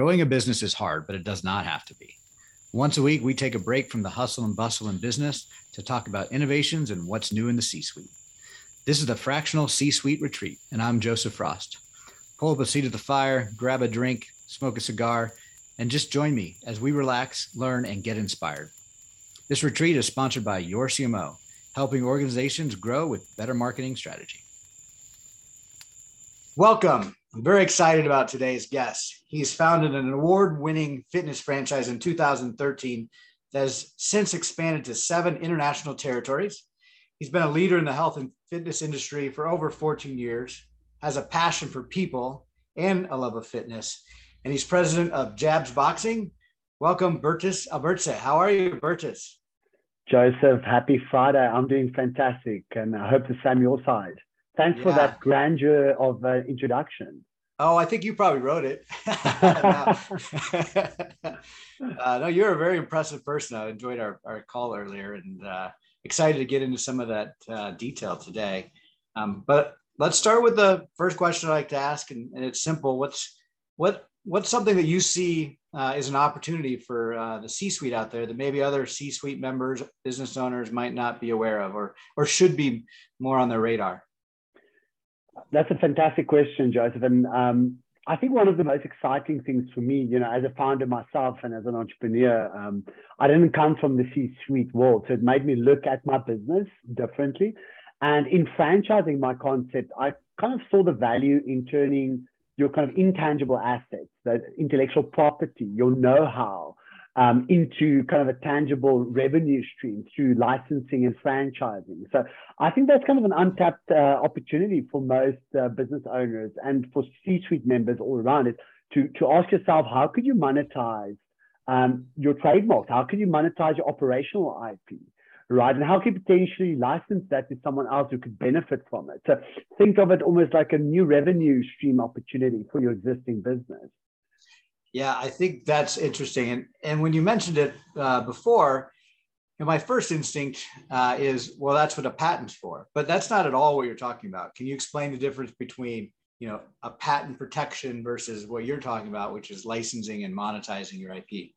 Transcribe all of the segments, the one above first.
Growing a business is hard, but it does not have to be. Once a week, we take a break from the hustle and bustle in business to talk about innovations and what's new in the C suite. This is the Fractional C Suite Retreat, and I'm Joseph Frost. Pull up a seat at the fire, grab a drink, smoke a cigar, and just join me as we relax, learn, and get inspired. This retreat is sponsored by Your CMO, helping organizations grow with better marketing strategy. Welcome. I'm very excited about today's guest. He's founded an award winning fitness franchise in 2013 that has since expanded to seven international territories. He's been a leader in the health and fitness industry for over 14 years, has a passion for people and a love of fitness, and he's president of Jabz Boxing. Welcome, Bertus Albertse. How are you, Bertus? Joseph, happy Friday. I'm doing fantastic, and I hope the same your side. Thanks yeah. for that grandeur of uh, introduction. Oh, I think you probably wrote it. uh, no, you're a very impressive person. I enjoyed our, our call earlier and uh, excited to get into some of that uh, detail today. Um, but let's start with the first question I like to ask, and, and it's simple. What's what what's something that you see uh, is an opportunity for uh, the C-suite out there that maybe other C-suite members, business owners might not be aware of, or or should be more on their radar? That's a fantastic question, Joseph. And um, I think one of the most exciting things for me, you know, as a founder myself and as an entrepreneur, um, I didn't come from the C-suite world, so it made me look at my business differently. And in franchising my concept, I kind of saw the value in turning your kind of intangible assets, that intellectual property, your know-how, um, into kind of a tangible revenue stream through licensing and franchising. So I think that's kind of an untapped uh, opportunity for most uh, business owners and for C-suite members all around it to, to ask yourself, how could you monetize um, your trademarks? How could you monetize your operational IP? Right. And how can you potentially license that to someone else who could benefit from it? So think of it almost like a new revenue stream opportunity for your existing business. Yeah, I think that's interesting. And and when you mentioned it uh, before, you know, my first instinct uh, is, well, that's what a patent's for. But that's not at all what you're talking about. Can you explain the difference between you know a patent protection versus what you're talking about, which is licensing and monetizing your IP?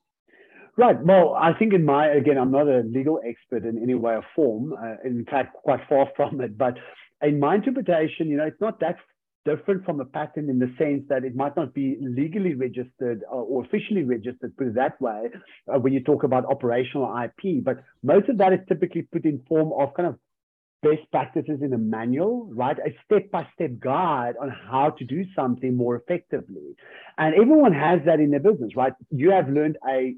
Right. Well, I think in my again, I'm not a legal expert in any way or form. Uh, in fact, quite far from it. But in my interpretation, you know, it's not that different from a patent in the sense that it might not be legally registered or, or officially registered, put it that way, uh, when you talk about operational IP. But most of that is typically put in form of kind of best practices in a manual, right? A step-by-step guide on how to do something more effectively. And everyone has that in their business, right? You have learned a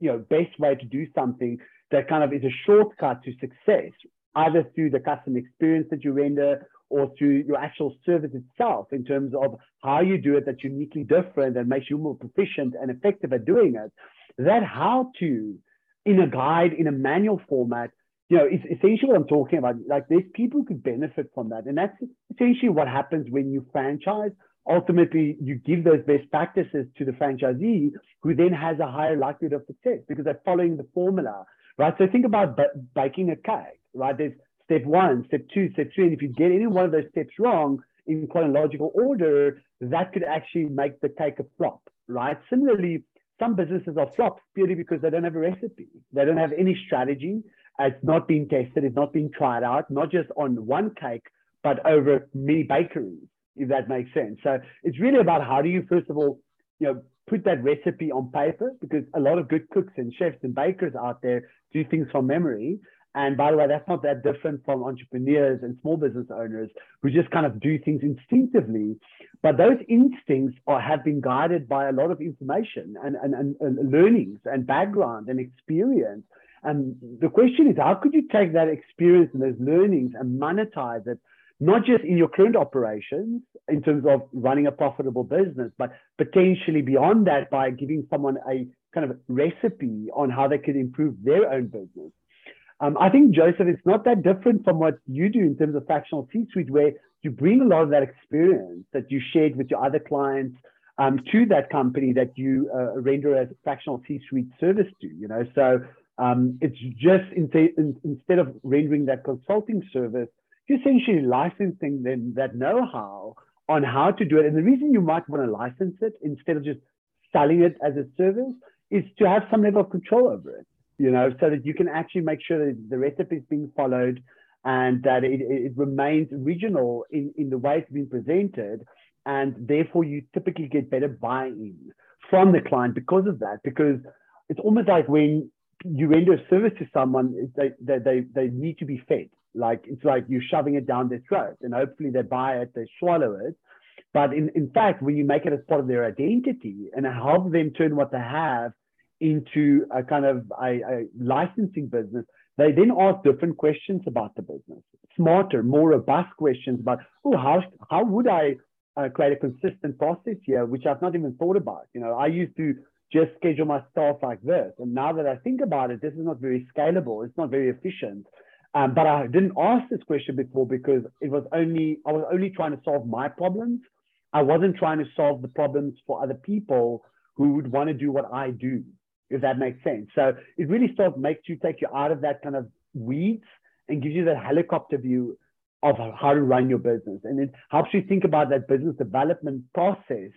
you know best way to do something that kind of is a shortcut to success, either through the customer experience that you render or through your actual service itself in terms of how you do it that's uniquely different and makes you more proficient and effective at doing it. That how to in a guide, in a manual format, you know, it's essentially what I'm talking about. Like there's people who could benefit from that. And that's essentially what happens when you franchise. Ultimately, you give those best practices to the franchisee who then has a higher likelihood of success because they're following the formula, right? So think about baking a cake, right? There's step one, step two, step three. And if you get any one of those steps wrong in chronological order, that could actually make the cake a flop, right? Similarly, some businesses are flops purely because they don't have a recipe. They don't have any strategy. It's not being tested. It's not being tried out, not just on one cake, but over many bakeries, if that makes sense. So it's really about how do you, first of all, you know, put that recipe on paper because a lot of good cooks and chefs and bakers out there do things from memory. And by the way, that's not that different from entrepreneurs and small business owners who just kind of do things instinctively. But those instincts are, have been guided by a lot of information and, and, and, and learnings and background and experience. And the question is, how could you take that experience and those learnings and monetize it, not just in your current operations in terms of running a profitable business, but potentially beyond that by giving someone a kind of recipe on how they could improve their own business? Um, I think, Joseph, it's not that different from what you do in terms of fractional C suite, where you bring a lot of that experience that you shared with your other clients um, to that company that you uh, render as fractional C suite service to. You know, so um, it's just in, in, instead of rendering that consulting service, you're essentially licensing them that know how on how to do it. And the reason you might want to license it instead of just selling it as a service is to have some level of control over it, you know, so that you can actually make sure that the recipe is being followed and that it, it remains regional in, in the way it's been presented. And therefore, you typically get better buy in from the client because of that, because it's almost like when you render a service to someone, they, they, they, they need to be fed. Like it's like you're shoving it down their throat, and hopefully they buy it, they swallow it. But in, in fact, when you make it as part of their identity and help them turn what they have into a kind of a, a licensing business, they then ask different questions about the business, smarter, more robust questions about, oh, how, how would I uh, create a consistent process here, which I've not even thought about. You know, I used to just schedule my staff like this. And now that I think about it, this is not very scalable. It's not very efficient. Um, but I didn't ask this question before because it was only, I was only trying to solve my problems. I wasn't trying to solve the problems for other people who would want to do what I do, if that makes sense. So it really sort of makes you take you out of that kind of weeds and gives you that helicopter view of how to run your business. And it helps you think about that business development process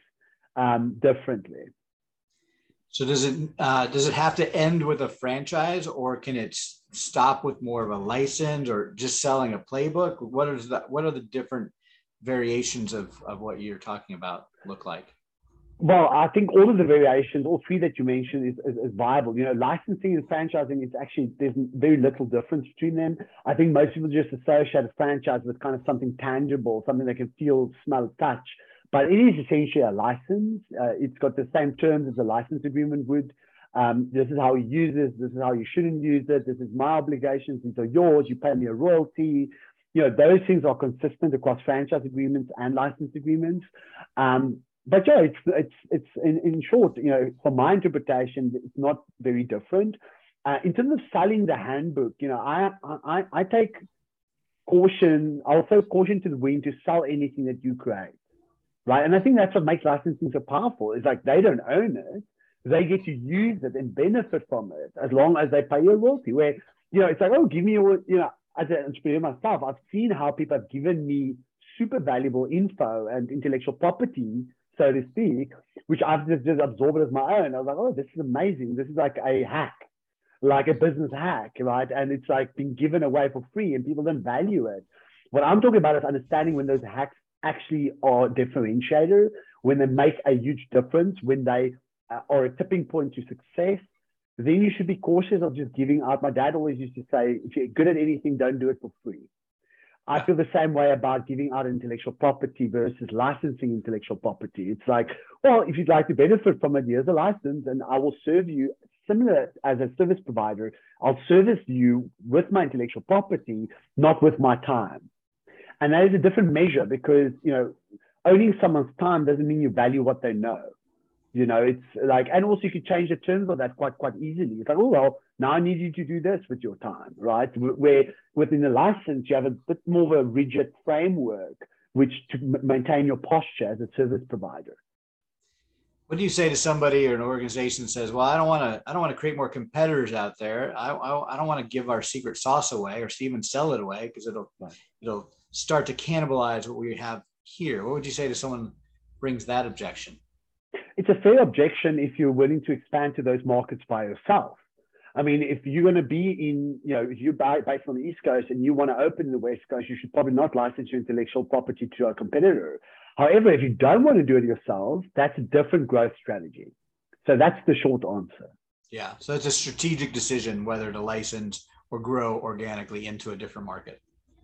um, differently. So does it uh, does it have to end with a franchise, or can it stop with more of a license, or just selling a playbook? What is that? What are the different variations of of what you're talking about look like? Well, I think all of the variations, all three that you mentioned, is, is, is, viable. You know, licensing and franchising is actually there's very little difference between them. I think most people just associate a franchise with kind of something tangible, something they can feel, smell, touch. But it is essentially a license. Uh, it's got the same terms as a license agreement would. Um, this is how you use this. This is how you shouldn't use it. This is my obligations. These are yours. You pay me a royalty. You know, those things are consistent across franchise agreements and license agreements. Um, but yeah, it's it's it's in, in short, you know, for my interpretation, it's not very different. Uh, in terms of selling the handbook, you know, I I, I take caution, also caution to the wind to sell anything that you create right? And I think that's what makes licensing so powerful. Is like they don't own it, they get to use it and benefit from it as long as they pay a royalty. Where you know it's like, oh, give me your, you know, as an entrepreneur myself, I've seen how people have given me super valuable info and intellectual property, so to speak, which I've just, just absorbed as my own. I was like, oh, this is amazing. This is like a hack, like a business hack, right? And it's like being given away for free, and people don't value it. What I'm talking about is understanding when those hacks actually are differentiator, when they make a huge difference, when they uh, are a tipping point to success, then you should be cautious of just giving out. My dad always used to say, if you're good at anything, don't do it for free. I feel the same way about giving out intellectual property versus licensing intellectual property. It's like, well, if you'd like to benefit from it, here's a license, and I will serve you similar as a service provider. I'll service you with my intellectual property, not with my time. And that is a different measure because, you know, owning someone's time doesn't mean you value what they know. You know, it's like, and also you can change the terms of that quite, quite easily. It's like, oh, well, now I need you to do this with your time, right? Where within the license, you have a bit more of a rigid framework, which to maintain your posture as a service provider. What do you say to somebody or an organization that says, "Well, I don't want to. I don't want to create more competitors out there. I, I, I don't want to give our secret sauce away or even sell it away because it'll right. it'll start to cannibalize what we have here? What would you say to someone brings that objection? It's a fair objection if you're willing to expand to those markets by yourself. I mean, if you're going to be in, you know, if you're based on the East Coast and you want to open in the West Coast, you should probably not license your intellectual property to a competitor. However, if you don't want to do it yourself, that's a different growth strategy. So that's the short answer. Yeah. So it's a strategic decision whether to license or grow organically into a different market.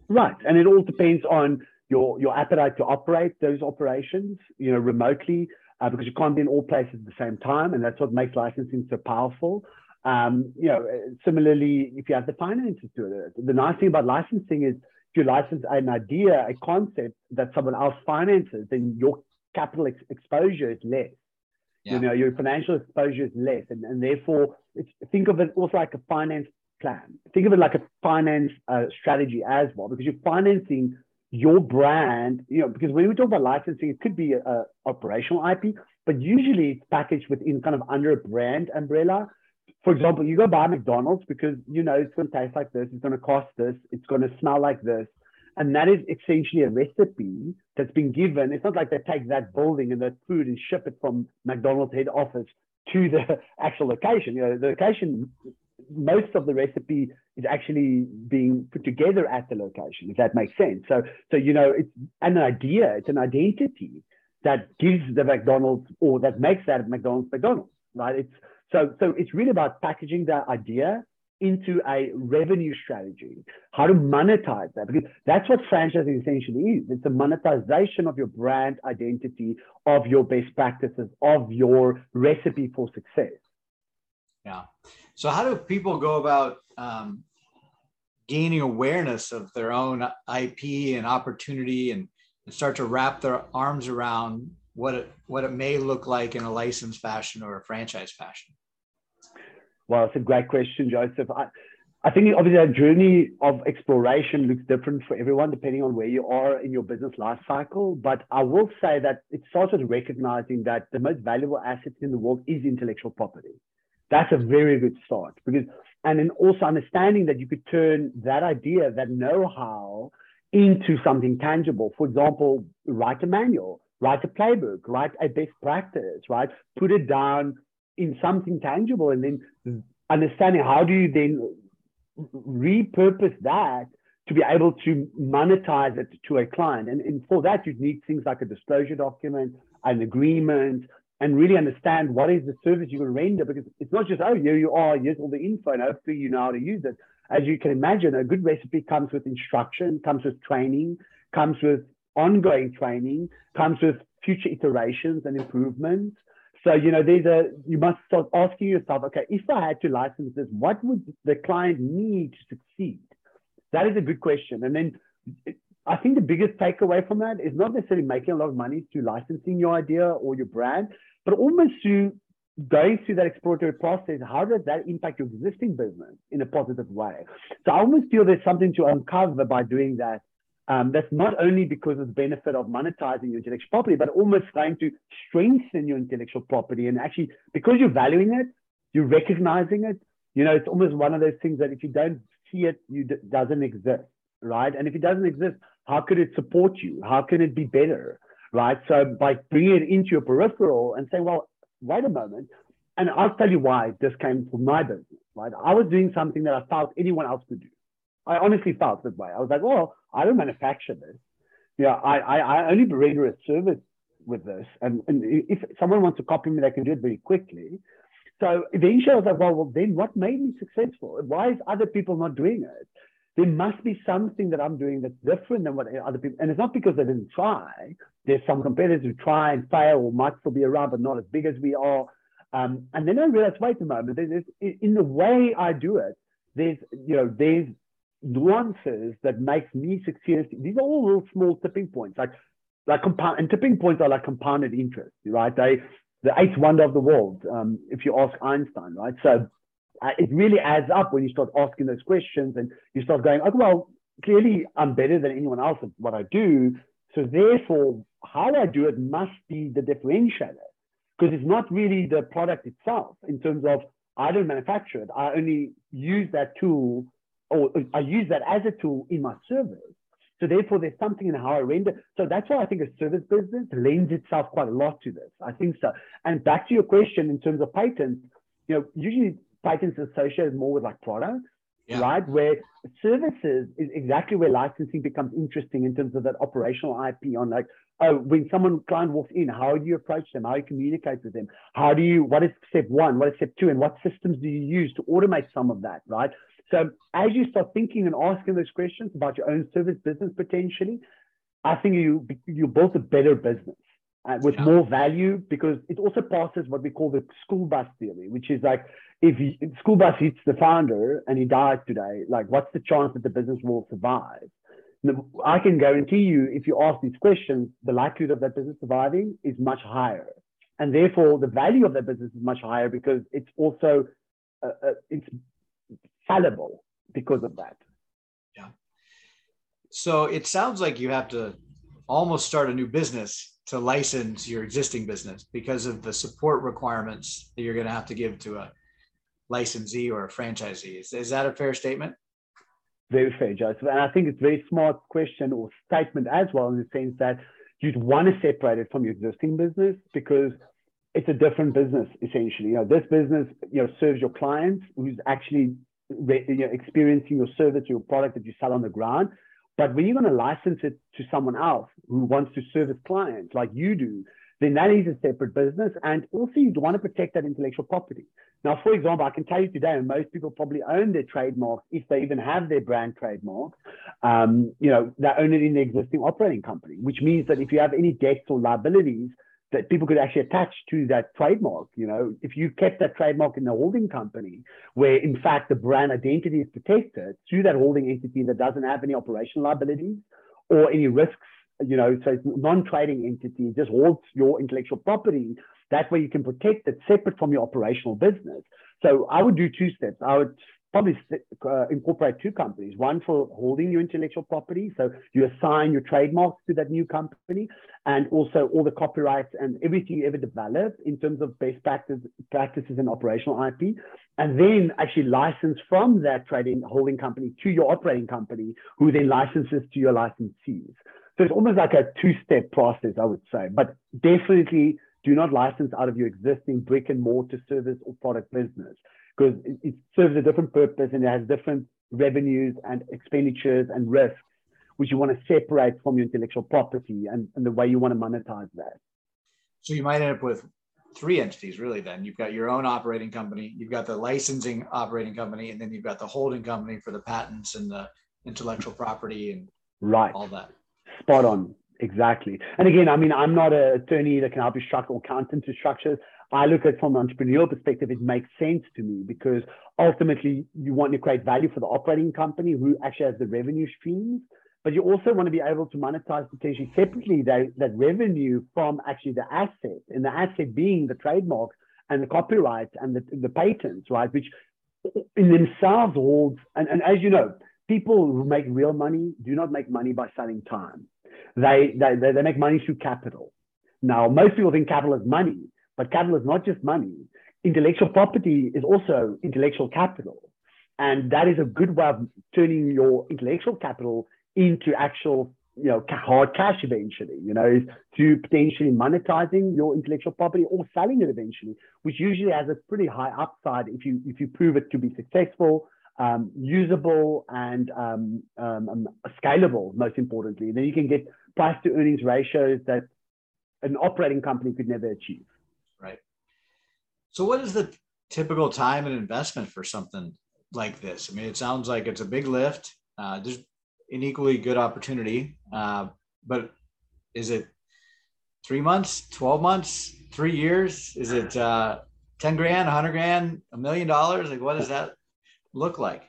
Right. And it all depends on your, your appetite to operate those operations, you know, remotely, uh, because you can't be in all places at the same time. And that's what makes licensing so powerful. Um, you know, similarly, if you have the finances to it, the nice thing about licensing is if you license an idea, a concept that someone else finances, then your capital ex- exposure is less. Yeah. You know, your financial exposure is less. And, and therefore, think of it also like a finance plan. Think of it like a finance uh, strategy as well, because you're financing your brand. You know, because when we talk about licensing, it could be a, a operational IP, but usually it's packaged within kind of under a brand umbrella. For example, you go buy McDonald's because you know it's going to taste like this, it's going to cost this, it's going to smell like this, And that is essentially a recipe that's been given. It's not like they take that building and that food and ship it from McDonald's head office to the actual location. You know, the location, most of the recipe is actually being put together at the location, if that makes sense. So, so you know, it's an idea, it's an identity that gives the McDonald's or that makes that McDonald's McDonald's, right? It's so so it's really about packaging that idea into a revenue strategy, how to monetize that, because that's what franchising essentially is. It's a monetization of your brand identity, of your best practices, of your recipe for success. Yeah. So, how do people go about um, gaining awareness of their own IP and opportunity and, and start to wrap their arms around what it, what it may look like in a licensed fashion or a franchise fashion? Well, it's a great question, Joseph. I, I think obviously a journey of exploration looks different for everyone depending on where you are in your business life cycle. But I will say that it starts with recognizing that the most valuable asset in the world is intellectual property. That's a very good start because, and then also understanding that you could turn that idea, that know-how into something tangible. For example, write a manual, write a playbook, write a best practice, right? Put it down in something tangible and then understanding how do you then repurpose that to be able to monetize it to a client. And, and for that, you need things like a disclosure document, an agreement, and really understand what is the service you're going to render because it's not just, oh, here you are, here's all the info, and hopefully you know how to use it. As you can imagine, a good recipe comes with instruction, comes with training, comes with ongoing training, comes with future iterations and improvements. So, you know, there's a, you must start asking yourself, okay, if I had to license this, what would the client need to succeed? That is a good question. And then I think the biggest takeaway from that is not necessarily making a lot of money through licensing your idea or your brand, but almost through going through that exploratory process, how does that impact your existing business in a positive way? So I almost feel there's something to uncover by doing that um, that's not only because of the benefit of monetizing your intellectual property, but almost trying to strengthen your intellectual property. And actually, because you're valuing it, you're recognizing it. You know, it's almost one of those things that if you don't see it, you doesn't exist, right? And if it doesn't exist, how could it support you? How can it be better, right? So by bringing it into your peripheral and saying, well, wait a moment, and I'll tell you why this came from my business, right? I was doing something that I felt anyone else could do. I honestly felt that way. I was like, well, I don't manufacture this. Yeah, I, I, I only render a service with this. And, and if someone wants to copy me, they can do it very quickly. So eventually I was like, well, well, then what made me successful? Why is other people not doing it? There must be something that I'm doing that's different than what other people, and it's not because they didn't try. There's some competitors who try and fail or might still be around, but not as big as we are. Um, and then I realized, wait a moment, there's, in the way I do it, there's, you know, there's nuances that makes me succeed. These are all little small tipping points, like like compound and tipping points are like compounded interest, right? They the eighth wonder of the world, um, if you ask Einstein, right? So uh, it really adds up when you start asking those questions and you start going, oh, well, clearly I'm better than anyone else at what I do. So therefore, how I do it must be the differentiator because it's not really the product itself in terms of I don't manufacture it. I only use that tool or I use that as a tool in my service. So therefore, there's something in how I render. So that's why I think a service business lends itself quite a lot to this. I think so. And back to your question in terms of patents, you know, usually patents associated more with like products, yeah. right? Where services is exactly where licensing becomes interesting in terms of that operational IP on like, oh, when someone client walks in, how do you approach them? How do you communicate with them? How do you, what is step one? What is step two? And what systems do you use to automate some of that, right? So as you start thinking and asking those questions about your own service business potentially, I think you you built a better business uh, with yeah. more value because it also passes what we call the school bus theory, which is like if, school bus hits the founder and he dies today, like what's the chance that the business will survive? I can guarantee you, if you ask these questions, the likelihood of that business surviving is much higher, and therefore the value of that business is much higher because it's also uh, uh, it's fallible because of that. Yeah. So it sounds like you have to almost start a new business to license your existing business because of the support requirements that you're going to have to give to a licensee or a franchisee. Is, is that a fair statement? Very fair, Joseph. And I think it's a very smart question or statement as well, in the sense that you'd want to separate it from your existing business because it's a different business essentially. You know, this business you know serves your clients who's actually you know, experiencing your service, or your product that you sell on the ground. But when you're going to license it to someone else who wants to service clients like you do, then that is a separate business. And also, you'd want to protect that intellectual property. Now, for example, I can tell you today, most people probably own their trademarks if they even have their brand trademark. Um, you know, they own it in the existing operating company, which means that if you have any debts or liabilities, that people could actually attach to that trademark. You know, if you kept that trademark in the holding company, where in fact the brand identity is protected through that holding entity that doesn't have any operational liabilities or any risks you know, so non-trading entity, just holds your intellectual property. That way you can protect it separate from your operational business. So I would do two steps. I would probably uh, incorporate two companies, one for holding your intellectual property. So you assign your trademarks to that new company and also all the copyrights and everything you ever develop in terms of best practice, practices and operational IP. And then actually license from that trading holding company to your operating company, who then licenses to your licensees. So it's almost like a two-step process, I would say. But definitely do not license out of your existing brick and mortar service or product business because it, it serves a different purpose and it has different revenues and expenditures and risks, which you want to separate from your intellectual property and, and the way you want to monetize that. So you might end up with three entities really then you've got your own operating company you've got the licensing operating company and then you've got the holding company for the patents and the intellectual property and right all that Spot on. Exactly. And again, I mean, I'm not an attorney that can help you structure or accountant to structures. I look at it from an entrepreneurial perspective, it makes sense to me because ultimately you want to create value for the operating company who actually has the revenue streams, but you also want to be able to monetize potentially separately that, that revenue from actually the asset, and the asset being the trademark and the copyright and the, the patents, right? Which in themselves holds, and, and as you know, people who make real money do not make money by selling time. They, they, they make money through capital. Now, most people think capital is money, but capital is not just money. Intellectual property is also intellectual capital. And that is a good way of turning your intellectual capital into actual, you know, hard cash eventually, you know, to potentially monetizing your intellectual property or selling it eventually, which usually has a pretty high upside if you if you prove it to be successful um, usable and um, um, um, scalable, most importantly. Then you can get price to earnings ratios that an operating company could never achieve. Right. So, what is the typical time and investment for something like this? I mean, it sounds like it's a big lift. Uh, there's an equally good opportunity, uh, but is it three months, 12 months, three years? Is it uh, 10 grand, 100 grand, a million dollars? Like, what is that look like?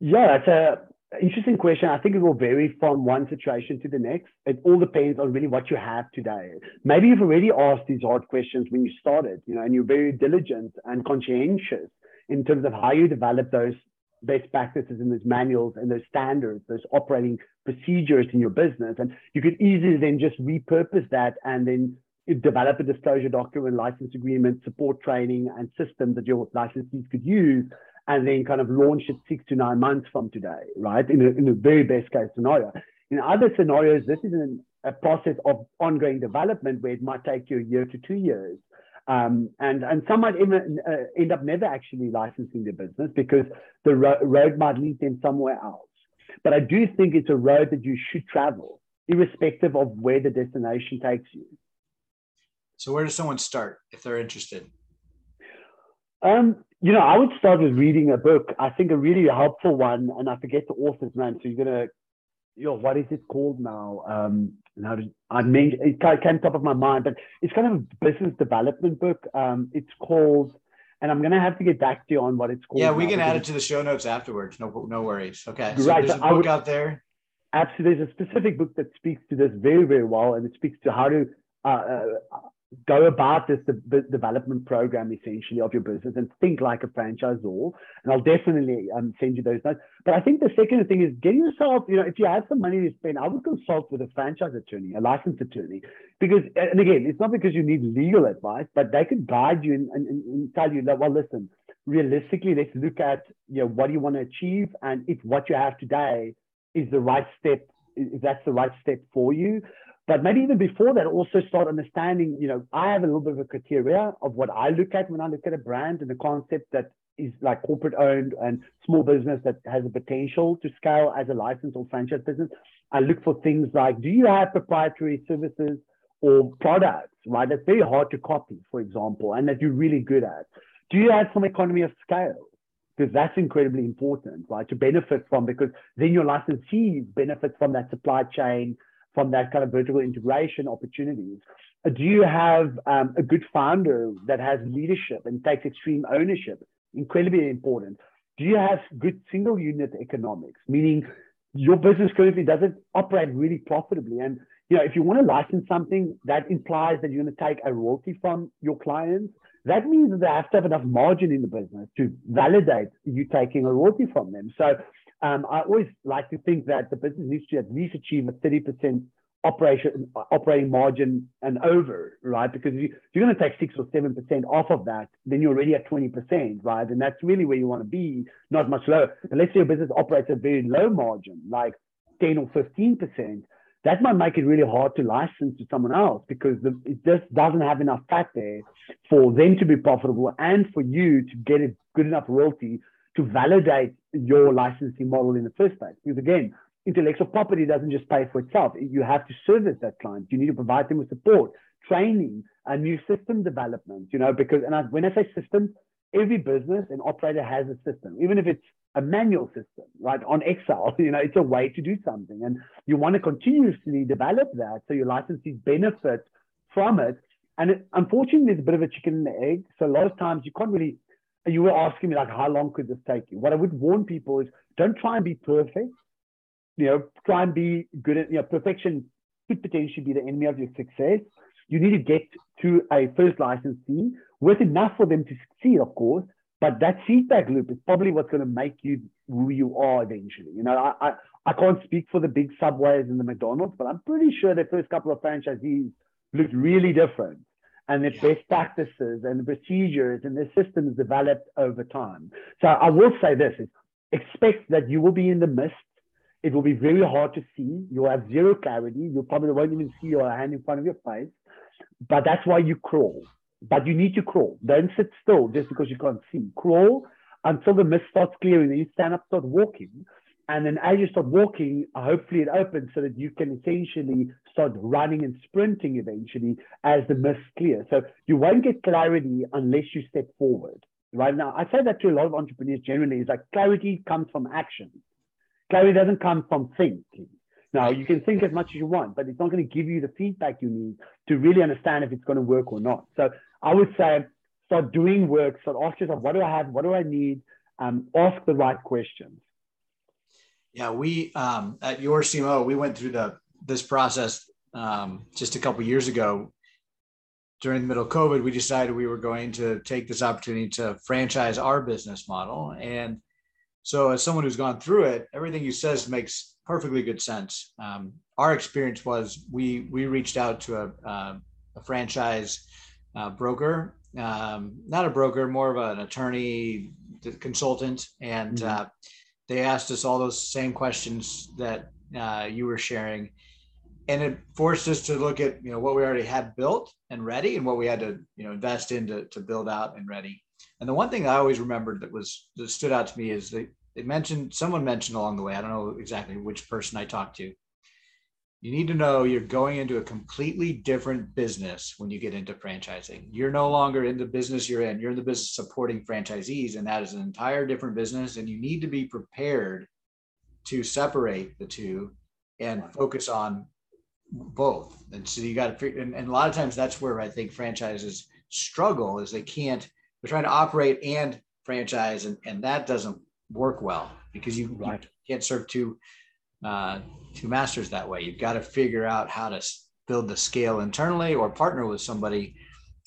Yeah, it's a interesting question. I think it will vary from one situation to the next. It all depends on really what you have today. Maybe you've already asked these hard questions when you started, you know, and you're very diligent and conscientious in terms of how you develop those best practices and those manuals and those standards, those operating procedures in your business. And you could easily then just repurpose that and then develop a disclosure document, license agreement, support training, and systems that your licensees could use and then kind of launch it six to nine months from today, right? In a, in a very best case scenario. In other scenarios, this is an, a process of ongoing development where it might take you a year to two years. Um, and, and some might even, uh, end up never actually licensing their business because the ro- road might lead them somewhere else. But I do think it's a road that you should travel, irrespective of where the destination takes you. So, where does someone start if they're interested? Um, you know, I would start with reading a book. I think a really helpful one, and I forget the author's name. So you're gonna, you know, what is it called now? Um, now I mean, it came top of my mind, but it's kind of a business development book. Um, it's called, and I'm gonna have to get back to you on what it's called. Yeah, we can add it to the show notes afterwards. No, no worries. Okay, so right, there's a book would, out there. Absolutely, there's a specific book that speaks to this very, very well, and it speaks to how to uh, uh go about this de- development program essentially of your business and think like a franchisor. And I'll definitely um, send you those notes. But I think the second thing is get yourself, you know, if you have some money to spend, I would consult with a franchise attorney, a licensed attorney, because, and again, it's not because you need legal advice, but they could guide you and, and, and tell you that, well, listen, realistically, let's look at you know what do you want to achieve, and if what you have today is the right step, if that's the right step for you. But maybe even before that, also start understanding. You know, I have a little bit of a criteria of what I look at when I look at a brand and the concept that is like corporate owned and small business that has a potential to scale as a license or franchise business. I look for things like do you have proprietary services or products, right? That's very hard to copy, for example, and that you're really good at. Do you have some economy of scale? Because that's incredibly important, right? To benefit from, because then your licensees benefit from that supply chain, from that kind of vertical integration opportunities. Uh, do you have um, a good founder that has leadership and takes extreme ownership? Incredibly important. Do you have good single unit economics, meaning your business currently doesn't operate really profitably? And you know, if you want to license something, that implies that you're going to take a royalty from your clients that means that they have to have enough margin in the business to validate you taking a royalty from them. So um, I always like to think that the business needs to at least achieve a 30% operation operating margin and over, right? Because if, you, are going to take six or seven percent off of that, then you're already at 20%, right? And that's really where you want to be, not much lower. But let's say your business operates at a very low margin, like 10 or 15 percent that might make it really hard to license to someone else because the, it just doesn't have enough fat there for them to be profitable and for you to get a good enough royalty to validate your licensing model in the first place. Because again, intellectual property doesn't just pay for itself. You have to service that client. You need to provide them with support, training, a new system development, you know, because, and I, when I say system, every business and operator has a system, even if it's a manual system, right? On Excel, you know, it's a way to do something. And you want to continuously develop that so your licensees benefit from it. And it, unfortunately, there's a bit of a chicken and egg. So a lot of times you can't really, you were asking me like, how long could this take you? What I would warn people is don't try and be perfect. You know, try and be good at, you know, perfection could potentially be the enemy of your success. You need to get to a first licensee with enough for them to succeed, of course, but that feedback loop is probably what's going to make you who you are eventually. You know, I, I, I can't speak for the big subways and the McDonald's, but I'm pretty sure the first couple of franchisees looked really different and the yeah. best practices and the procedures and the systems developed over time. So I will say this is expect that you will be in the mist. It will be very hard to see. You'll have zero clarity. You probably won't even see your hand in front of your face. But that's why you crawl but you need to crawl. Don't sit still just because you can't see. Crawl until the mist starts clearing. Then you stand up, start walking. And then as you start walking, hopefully it opens so that you can essentially start running and sprinting eventually as the mist clears. So you won't get clarity unless you step forward. Right now, I say that to a lot of entrepreneurs generally is like clarity comes from action. Clarity doesn't come from thinking. Now, you can think as much as you want, but it's not going to give you the feedback you need to really understand if it's going to work or not. So I would say start doing work, start ask yourself, what do I have? What do I need? Um, ask the right questions. Yeah, we um, at your CMO, we went through the this process um, just a couple years ago. During the middle of COVID, we decided we were going to take this opportunity to franchise our business model. And so, as someone who's gone through it, everything you says makes perfectly good sense. Um, our experience was we we reached out to a, uh, a franchise uh, broker, um, not a broker, more of an attorney consultant, and mm-hmm. uh, they asked us all those same questions that uh, you were sharing, and it forced us to look at you know what we already had built and ready, and what we had to you know invest in to, to build out and ready. And the one thing I always remembered that was that stood out to me is that they mentioned someone mentioned along the way. I don't know exactly which person I talked to you need to know you're going into a completely different business when you get into franchising. You're no longer in the business you're in, you're in the business supporting franchisees, and that is an entire different business. And you need to be prepared to separate the two and focus on both. And so you got to, and, and a lot of times that's where I think franchises struggle is they can't, they're trying to operate and franchise, and, and that doesn't work well because you, right. you can't serve two uh, two masters that way. You've got to figure out how to build the scale internally or partner with somebody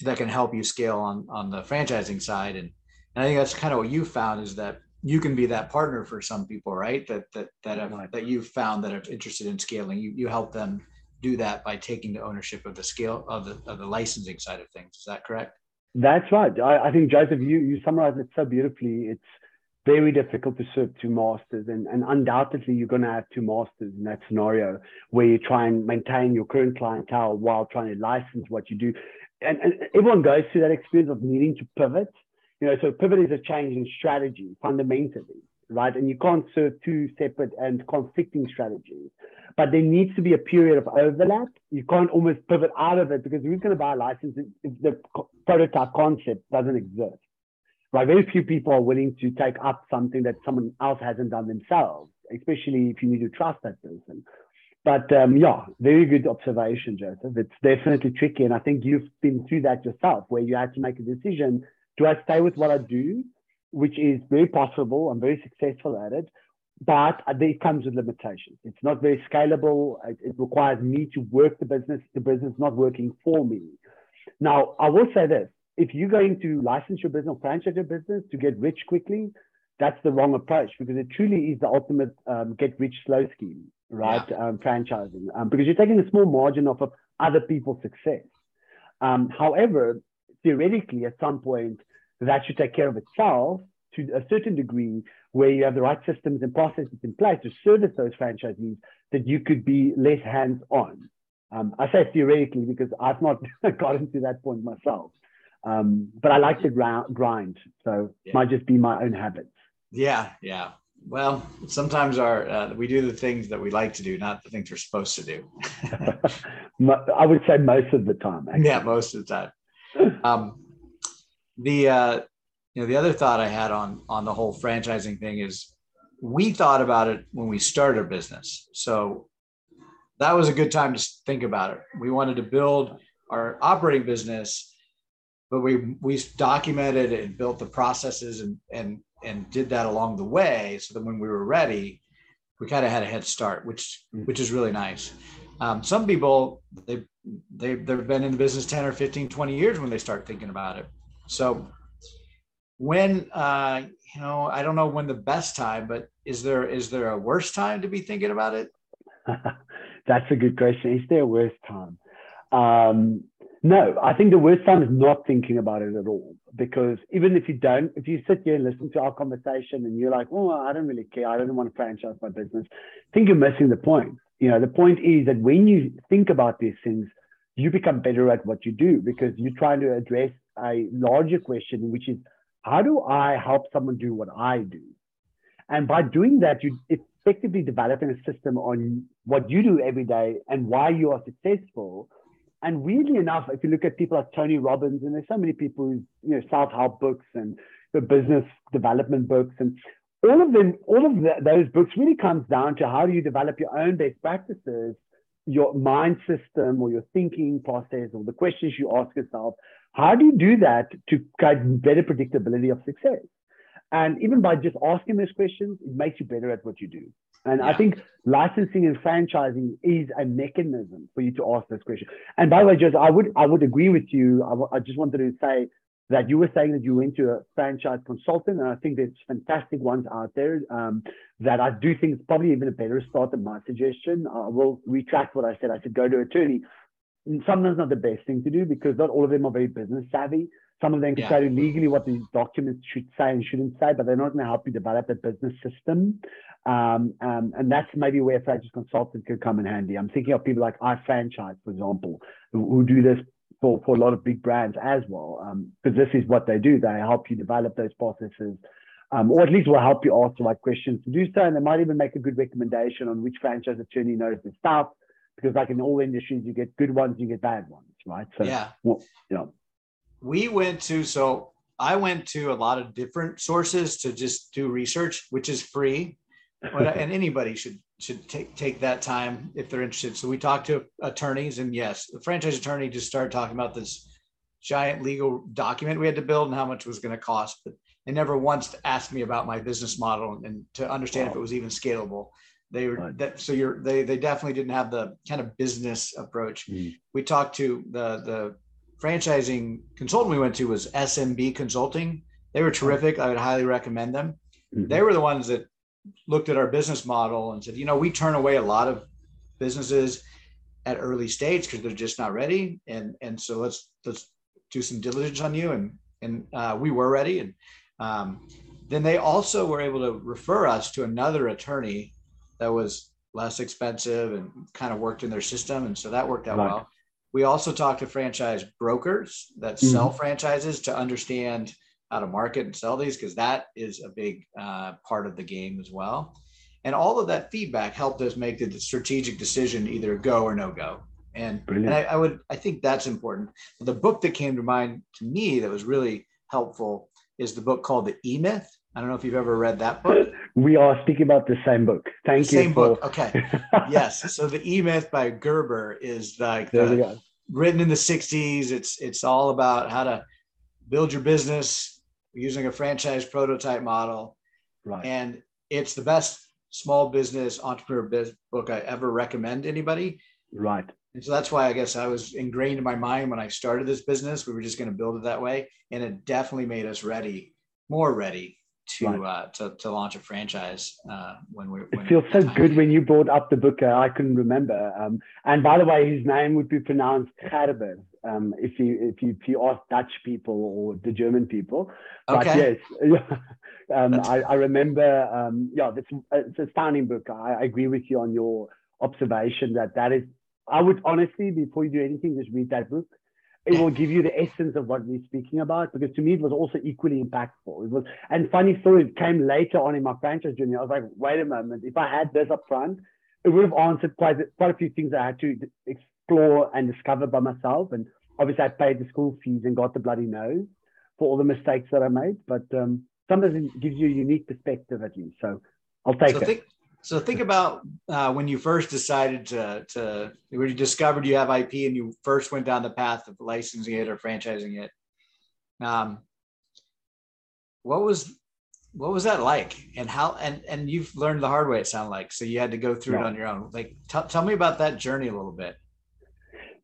that can help you scale on on the franchising side. And, and I think that's kind of what you found is that you can be that partner for some people, right? That that that have, that you've found that are interested in scaling. You you help them do that by taking the ownership of the scale of the of the licensing side of things. Is that correct? That's right. I, I think Joseph, you you summarized it so beautifully. It's very difficult to serve two masters, and, and undoubtedly you're going to have two masters in that scenario where you try and maintain your current clientele while trying to license what you do. And, and everyone goes through that experience of needing to pivot. You know, so pivot is a change in strategy fundamentally, right? And you can't serve two separate and conflicting strategies. But there needs to be a period of overlap. You can't almost pivot out of it because who's going to buy a license if the prototype concept doesn't exist? Right? Very few people are willing to take up something that someone else hasn't done themselves, especially if you need to trust that person. But um, yeah, very good observation, Joseph. It's definitely tricky. And I think you've been through that yourself where you had to make a decision do I stay with what I do, which is very possible. I'm very successful at it. But it comes with limitations. It's not very scalable. It, it requires me to work the business. The business is not working for me. Now, I will say this if you're going to license your business or franchise your business to get rich quickly, that's the wrong approach because it truly is the ultimate um, get rich slow scheme, right? Yeah. Um, franchising, um, because you're taking a small margin off of other people's success. Um, however, theoretically, at some point, that should take care of itself to a certain degree where you have the right systems and processes in place to service those franchisees that you could be less hands on. Um, I say theoretically because I've not gotten to that point myself. Um, but I like to grind, so yeah. might just be my own habits. Yeah, yeah. Well, sometimes our uh, we do the things that we like to do, not the things we're supposed to do. I would say most of the time. Actually. Yeah, most of the time. Um, the uh, you know the other thought I had on on the whole franchising thing is we thought about it when we started our business, so that was a good time to think about it. We wanted to build our operating business but we we documented and built the processes and and and did that along the way so that when we were ready we kind of had a head start which mm. which is really nice. Um, some people they they they've been in the business 10 or 15 20 years when they start thinking about it. So when uh you know i don't know when the best time but is there is there a worse time to be thinking about it? That's a good question. Is there a worse time? Um no, I think the worst time is not thinking about it at all. Because even if you don't, if you sit here and listen to our conversation and you're like, oh, I don't really care, I don't want to franchise my business, I think you're missing the point. You know, the point is that when you think about these things, you become better at what you do because you're trying to address a larger question, which is how do I help someone do what I do? And by doing that, you effectively developing a system on what you do every day and why you are successful and weirdly enough, if you look at people like Tony Robbins, and there's so many people who, you know, self-help books and the business development books, and all of them, all of the, those books really comes down to how do you develop your own best practices, your mind system or your thinking process or the questions you ask yourself. How do you do that to get better predictability of success? And even by just asking those questions, it makes you better at what you do. And yeah. I think licensing and franchising is a mechanism for you to ask this question. And by the way, Joseph, I would I would agree with you. I, w- I just wanted to say that you were saying that you went to a franchise consultant, and I think there's fantastic ones out there um, that I do think is probably even a better start than my suggestion. I will retract what I said. I said go to attorney. And sometimes not the best thing to do because not all of them are very business savvy. Some of them can yeah. tell you legally what these documents should say and shouldn't say, but they're not going to help you develop a business system. Um, um, and that's maybe where a franchise consultant could come in handy. I'm thinking of people like iFranchise, for example, who, who do this for, for a lot of big brands as well, because um, this is what they do. They help you develop those processes, um, or at least will help you ask the right questions to do so. And they might even make a good recommendation on which franchise attorney knows the stuff, because like in all industries, you get good ones, you get bad ones, right? So, yeah. Well, you know. We went to, so I went to a lot of different sources to just do research, which is free uh, and anybody should should take take that time if they're interested. So we talked to attorneys, and yes, the franchise attorney just started talking about this giant legal document we had to build and how much it was going to cost, but they never once asked me about my business model and to understand wow. if it was even scalable. They were right. that so you're they they definitely didn't have the kind of business approach. Mm. We talked to the the franchising consultant we went to was SMB Consulting. They were terrific. I would highly recommend them. Mm-hmm. They were the ones that looked at our business model and said, you know, we turn away a lot of businesses at early stage because they're just not ready. And and so let's let's do some diligence on you, and and uh, we were ready. And um, then they also were able to refer us to another attorney that was less expensive and kind of worked in their system, and so that worked out right. well. We also talked to franchise brokers that mm-hmm. sell franchises to understand how to market and sell these because that is a big uh, part of the game as well. And all of that feedback helped us make the strategic decision either go or no go. And, and I, I, would I think that's important. The book that came to mind to me that was really helpful is the book called The E Myth. I don't know if you've ever read that book. We are speaking about the same book. Thank the you. Same for... book. Okay. yes. So the E Myth by Gerber is like the, written in the 60s. It's it's all about how to build your business using a franchise prototype model. Right. And it's the best small business entrepreneur biz- book I ever recommend anybody. Right. And so that's why I guess I was ingrained in my mind when I started this business. We were just going to build it that way, and it definitely made us ready, more ready to right. uh, to, to launch a franchise uh, when we. When it feels so good when you brought up the book. Uh, I couldn't remember. Um, and by the way, his name would be pronounced Gerber um, if you if you if you ask Dutch people or the German people. But okay. yes, um, I, I, remember. Um, yeah, it's, it's a stunning book. I, I agree with you on your observation that that is. I would honestly, before you do anything, just read that book it will give you the essence of what we're speaking about because to me it was also equally impactful. It was and funny story, it came later on in my franchise journey. I was like, wait a moment, if I had this up front, it would have answered quite a, quite a few things I had to explore and discover by myself. And obviously I paid the school fees and got the bloody nose for all the mistakes that I made. But um, sometimes it gives you a unique perspective at least. So I'll take so it. Think, so think about uh, when you first decided to, to when you discovered you have IP and you first went down the path of licensing it or franchising it. Um, what was what was that like and how and and you've learned the hard way it sounded like so you had to go through yeah. it on your own like t- tell me about that journey a little bit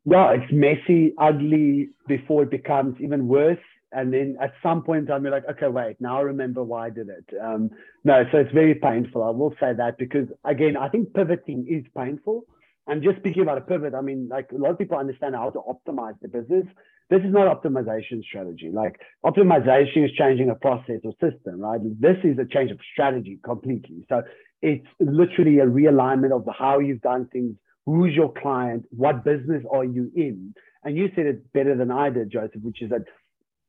yeah it's messy ugly before it becomes even worse and then at some point you're like okay wait now i remember why i did it. Um, no so it's very painful. I will say that because again i think pivoting is painful. And just speaking about a pivot i mean like a lot of people understand how to optimize the business. This is not optimization strategy. Like optimization is changing a process or system right? This is a change of strategy completely. So it's literally a realignment of how you've done things who's your client what business are you in? And you said it better than i did joseph which is that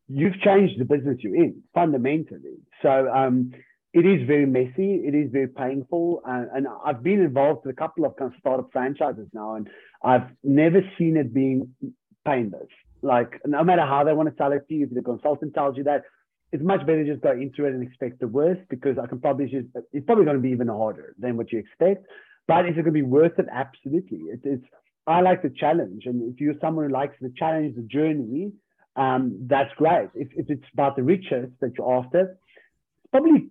you've changed the business you're in fundamentally. So um, it is very messy. It is very painful. And, and, I've been involved with a couple of kind of startup franchises now, and I've never seen it being painless. Like no matter how they want to sell it to you, if the consultant tells you that, it's much better just go into it and expect the worst because I can probably just, it's probably going to be even harder than what you expect. But is it going to be worth it? Absolutely. It, it's I like the challenge, and if you're someone who likes the challenge, the journey, um, that's great. If, if it's about the riches that you're after, it's probably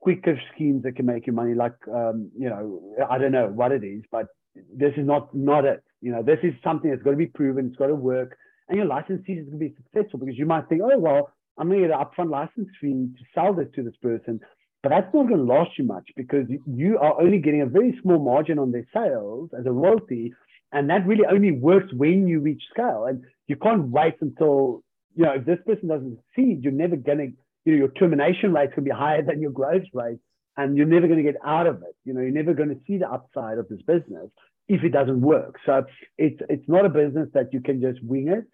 quicker schemes that can make you money. Like, um, you know, I don't know what it is, but this is not not it. You know, this is something that's got to be proven. It's got to work, and your licensee is going to be successful because you might think, oh well, I'm going to get an upfront license fee to sell this to this person, but that's not going to last you much because you are only getting a very small margin on their sales as a royalty, and that really only works when you reach scale. And you can't wait until you know if this person doesn't succeed, you're never going to you know your termination rate's to be higher than your growth rate, and you're never going to get out of it. You know you're never going to see the upside of this business if it doesn't work. So it's it's not a business that you can just wing it.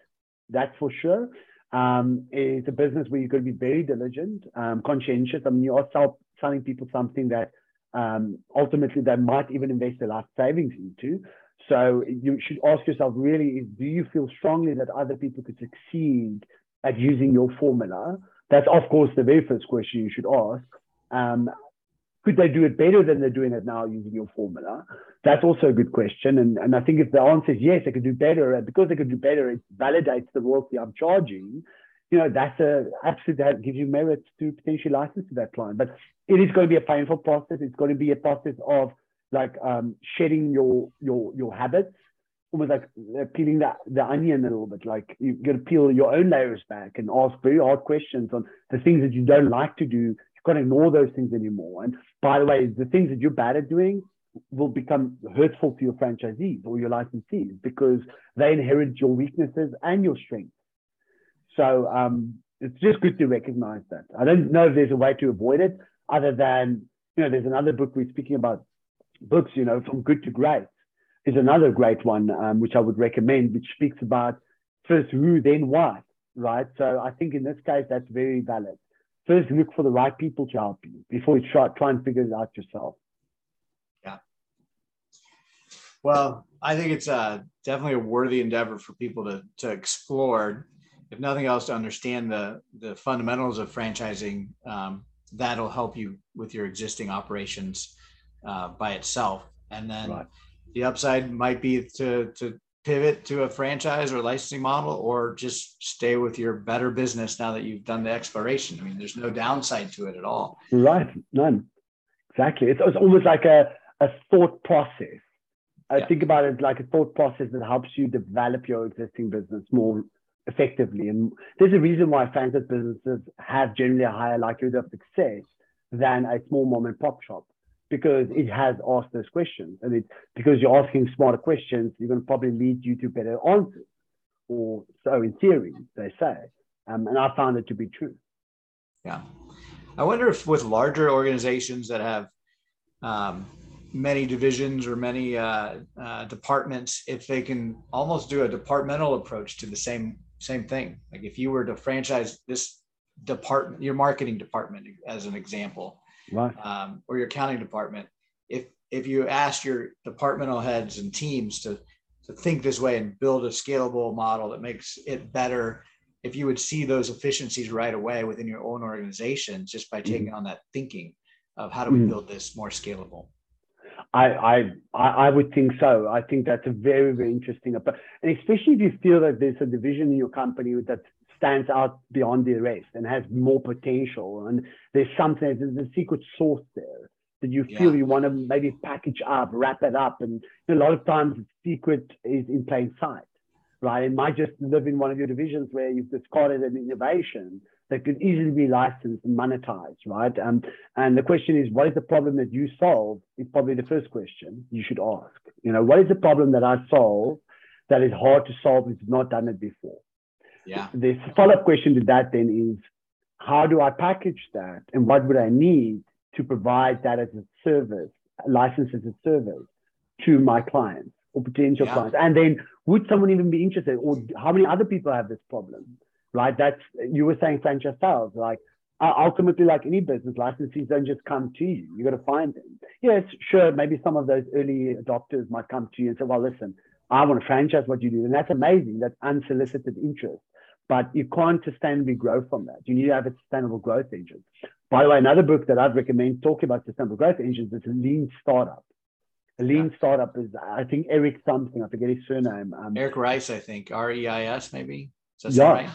That's for sure. Um, it's a business where you've got to be very diligent, um, conscientious. I mean, you are sell, selling people something that um, ultimately they might even invest their life savings into. So you should ask yourself really do you feel strongly that other people could succeed at using your formula? That's of course the very first question you should ask. Um, could they do it better than they're doing it now using your formula? That's also a good question. And, and I think if the answer is yes, they could do better, and because they could do better, it validates the royalty I'm charging. You know, that's a absolutely that gives you merit to potentially license to that client. But it is going to be a painful process. It's going to be a process of like um, shedding your your your habits, almost like uh, peeling the, the onion a little bit. Like you got to peel your own layers back and ask very hard questions on the things that you don't like to do. You can't ignore those things anymore. And by the way, the things that you're bad at doing will become hurtful to your franchisees or your licensees because they inherit your weaknesses and your strengths. So um, it's just good to recognize that. I don't know if there's a way to avoid it other than, you know, there's another book we're speaking about books, you know, from good to great is another great one, um, which I would recommend, which speaks about first who, then what, right? So I think in this case, that's very valid. First, look for the right people to help you before you try, try and figure it out yourself. Yeah. Well, I think it's uh, definitely a worthy endeavor for people to, to explore, if nothing else, to understand the, the fundamentals of franchising. Um, that'll help you with your existing operations uh, by itself. And then right. the upside might be to, to pivot to a franchise or licensing model or just stay with your better business now that you've done the exploration. I mean there's no downside to it at all. Right. None. Exactly. It's, it's almost like a, a thought process. I yeah. think about it like a thought process that helps you develop your existing business more effectively. And there's a reason why franchise businesses have generally a higher likelihood of success than a small mom and pop shop because it has asked those questions. And it because you're asking smarter questions, you're going to probably lead you to better answers. Or so in theory, they say. Um, and I found it to be true. Yeah. I wonder if with larger organizations that have um, many divisions or many uh, uh, departments, if they can almost do a departmental approach to the same same thing. Like if you were to franchise this department, your marketing department, as an example, right. um, or your accounting department, if if you ask your departmental heads and teams to to think this way and build a scalable model that makes it better, if you would see those efficiencies right away within your own organization just by taking mm-hmm. on that thinking of how do we mm-hmm. build this more scalable. I, I I would think so. I think that's a very very interesting, approach, and especially if you feel that there's a division in your company that stands out beyond the rest and has more potential. And there's something, there's a secret sauce there that you feel yeah. you want to maybe package up, wrap it up. And a lot of times the secret is in plain sight, right? It might just live in one of your divisions where you've discarded an innovation that could easily be licensed and monetized, right? Um, and the question is, what is the problem that you solve? Is probably the first question you should ask. You know, what is the problem that I solve that is hard to solve if you've not done it before? Yeah. The follow-up question to that then is, how do I package that, and what would I need to provide that as a service, a license as a service to my clients or potential yeah. clients? And then, would someone even be interested, or how many other people have this problem? Right? That's you were saying franchise sales, like ultimately, like any business, licensees don't just come to you. You got to find them. Yes, sure. Maybe some of those early adopters might come to you and say, "Well, listen, I want to franchise what you do," and that's amazing. That's unsolicited interest but you can't sustainably grow from that. You need to have a sustainable growth engine. By the way, another book that I'd recommend talking about sustainable growth engines is lean startup. A lean yeah. startup is, I think, Eric something, I forget his surname. Um, Eric Rice, I think, R E I S, maybe. yeah. Right?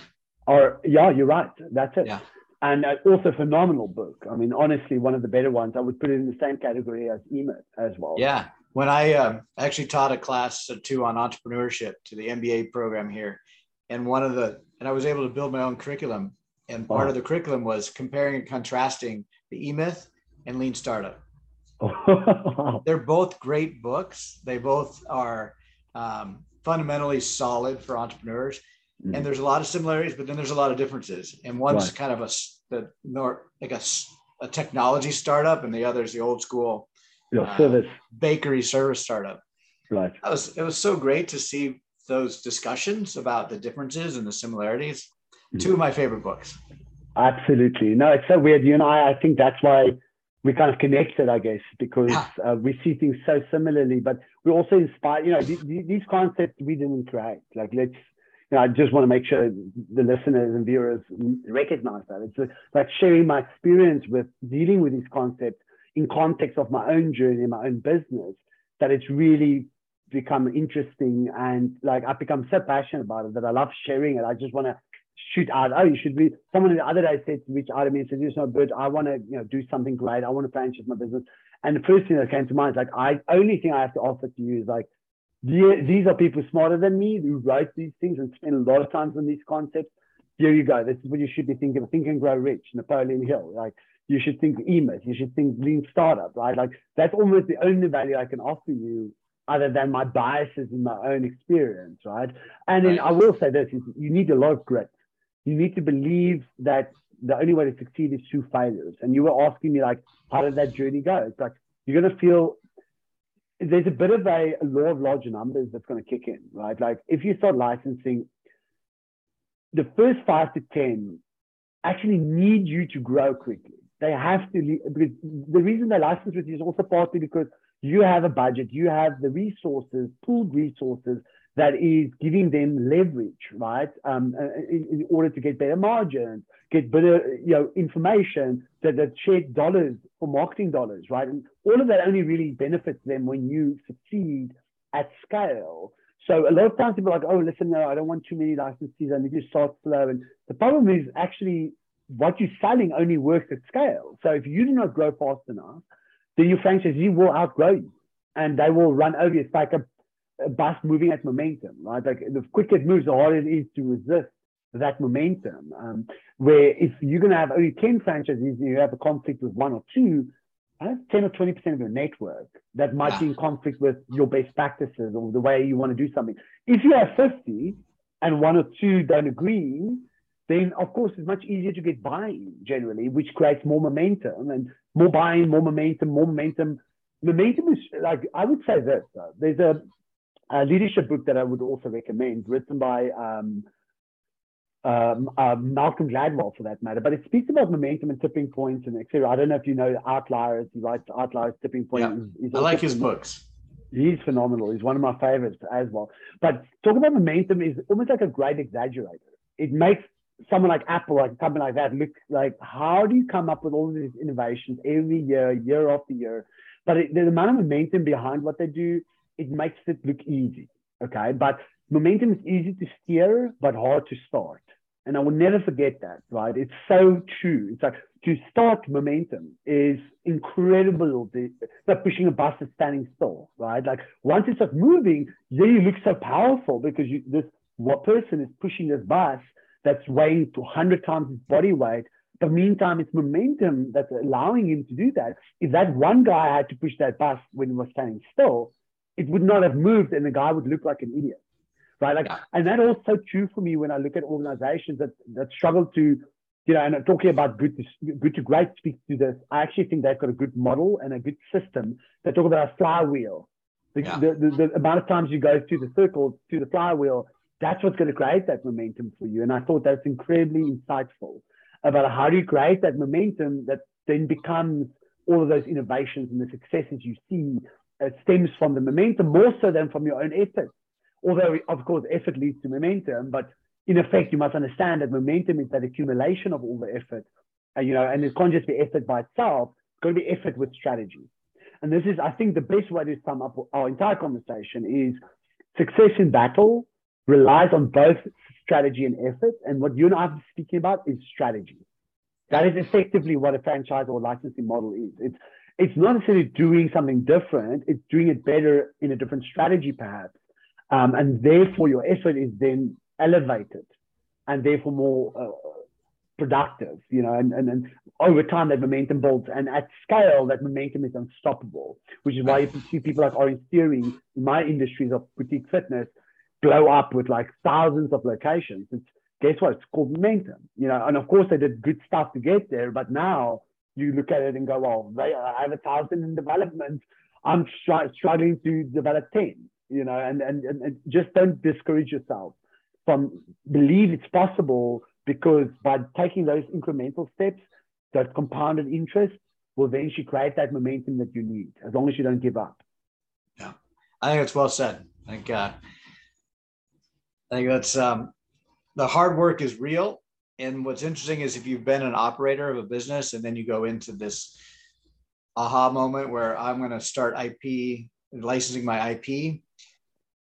Or, yeah, you're right. That's it. Yeah. And uh, also phenomenal book. I mean, honestly, one of the better ones. I would put it in the same category as E-Myth as well. Yeah. When I um, actually taught a class or two on entrepreneurship to the MBA program here, and one of the and I was able to build my own curriculum. And part of the curriculum was comparing and contrasting the E Myth and Lean Startup. They're both great books. They both are um, fundamentally solid for entrepreneurs. Mm. And there's a lot of similarities, but then there's a lot of differences. And one's right. kind of a the more like a, a technology startup, and the other is the old school uh, service bakery service startup. Right. That was it was so great to see those discussions about the differences and the similarities. Mm-hmm. Two of my favorite books. Absolutely. No, it's so weird. You and I, I think that's why we kind of connected, I guess, because yeah. uh, we see things so similarly, but we also inspire, you know, these, these concepts we didn't create. Like, let's, you know, I just want to make sure the listeners and viewers recognize that. It's like sharing my experience with dealing with these concepts in context of my own journey, my own business, that it's really become interesting and like I've become so passionate about it that I love sharing it. I just want to shoot out. Oh, you should be. Someone the other day said, reach out to me and said, "You're so good. I want to, you know, do something great. I want to franchise my business." And the first thing that came to mind is like, I only thing I have to offer to you is like, these are people smarter than me who write these things and spend a lot of time on these concepts. Here you go. This is what you should be thinking. Think and grow rich. Napoleon Hill. Like you should think E-Myth. You should think lean startup. Right? Like that's almost the only value I can offer you other than my biases in my own experience, right? And then I will say this: you need a lot of grit. you need to believe that the only way to succeed is through failures. And you were asking me like, how did that journey go? It's like you're gonna feel there's a bit of a, a law of large numbers that's gonna kick in, right? Like if you start licensing, the first five to ten actually need you to grow quickly. They have to because the reason they license with you is also partly because you have a budget, you have the resources, pooled resources that is giving them leverage, right? Um, uh, in, in, order to get better margins, get better, you know, information that, that shed dollars for marketing dollars, right? And all of that only really benefits them when you succeed at scale. So a lot of times people are like, oh, listen, no, I don't want too many licensees. I need to start slow. And the problem is actually what you're selling only works at scale. So if you do not grow fast enough, then your franchisee will outgrow you and they will run over you. It's like a a bus moving at momentum, right? Like the quicker it moves, the harder it is to resist that momentum. Um, where if you're going to have only 10 franchises, you have a conflict with one or two, that's 10 or 20% of your network that might yeah. be in conflict with your best practices or the way you want to do something. If you have 50 and one or two don't agree, then of course it's much easier to get buy-in generally, which creates more momentum and more buy-in, more momentum, more momentum. Momentum is like I would say this: though. there's a a leadership book that I would also recommend, written by um, um, uh, Malcolm Gladwell, for that matter. But it speaks about momentum and tipping points and etc. I don't know if you know the Outliers. He writes Outliers, Tipping Points. Yeah. I like his books. He's phenomenal. He's one of my favorites as well. But talking about momentum is almost like a great exaggerator. It makes someone like Apple, like something like that, look like how do you come up with all these innovations every year, year after year? But it, the amount of momentum behind what they do it makes it look easy. Okay. But momentum is easy to steer, but hard to start. And I will never forget that, right? It's so true. It's like to start momentum is incredible. It's like pushing a bus that's standing still, right? Like once it starts moving, then you look so powerful because you, this what person is pushing this bus that's weighing to 100 times his body weight. But meantime, it's momentum that's allowing him to do that. If that one guy had to push that bus when he was standing still, it would not have moved and the guy would look like an idiot. Right. Like, and that also true for me when I look at organizations that, that struggle to, you know, and talking about good to, good to great speaks to this. I actually think they've got a good model and a good system. They talk about a flywheel. The, yeah. the, the, the amount of times you go through the circle, through the flywheel, that's what's going to create that momentum for you. And I thought that's incredibly insightful about how do you create that momentum that then becomes all of those innovations and the successes you see it stems from the momentum more so than from your own effort. Although, of course, effort leads to momentum, but in effect, you must understand that momentum is that accumulation of all the effort. Uh, you know, and it can't just be effort by itself. It's going to be effort with strategy. And this is, I think, the best way to sum up our entire conversation is success in battle relies on both strategy and effort. And what you and I are speaking about is strategy. That is effectively what a franchise or licensing model is. It's it's not necessarily doing something different, it's doing it better in a different strategy, perhaps. Um, and therefore, your effort is then elevated and therefore more uh, productive, you know, and, and, and over time that momentum builds. And at scale, that momentum is unstoppable, which is why you see people like Orange Theory in my industries of boutique fitness blow up with like thousands of locations. It's guess what? It's called momentum, you know, and of course they did good stuff to get there, but now you look at it and go, well, they, I have a thousand in development. I'm str- struggling to develop 10, you know, and, and, and just don't discourage yourself from believe it's possible because by taking those incremental steps, that compounded interest will eventually create that momentum that you need as long as you don't give up. Yeah, I think it's well said. Thank think, uh, I think that's um, the hard work is real and what's interesting is if you've been an operator of a business and then you go into this aha moment where I'm going to start IP licensing my IP,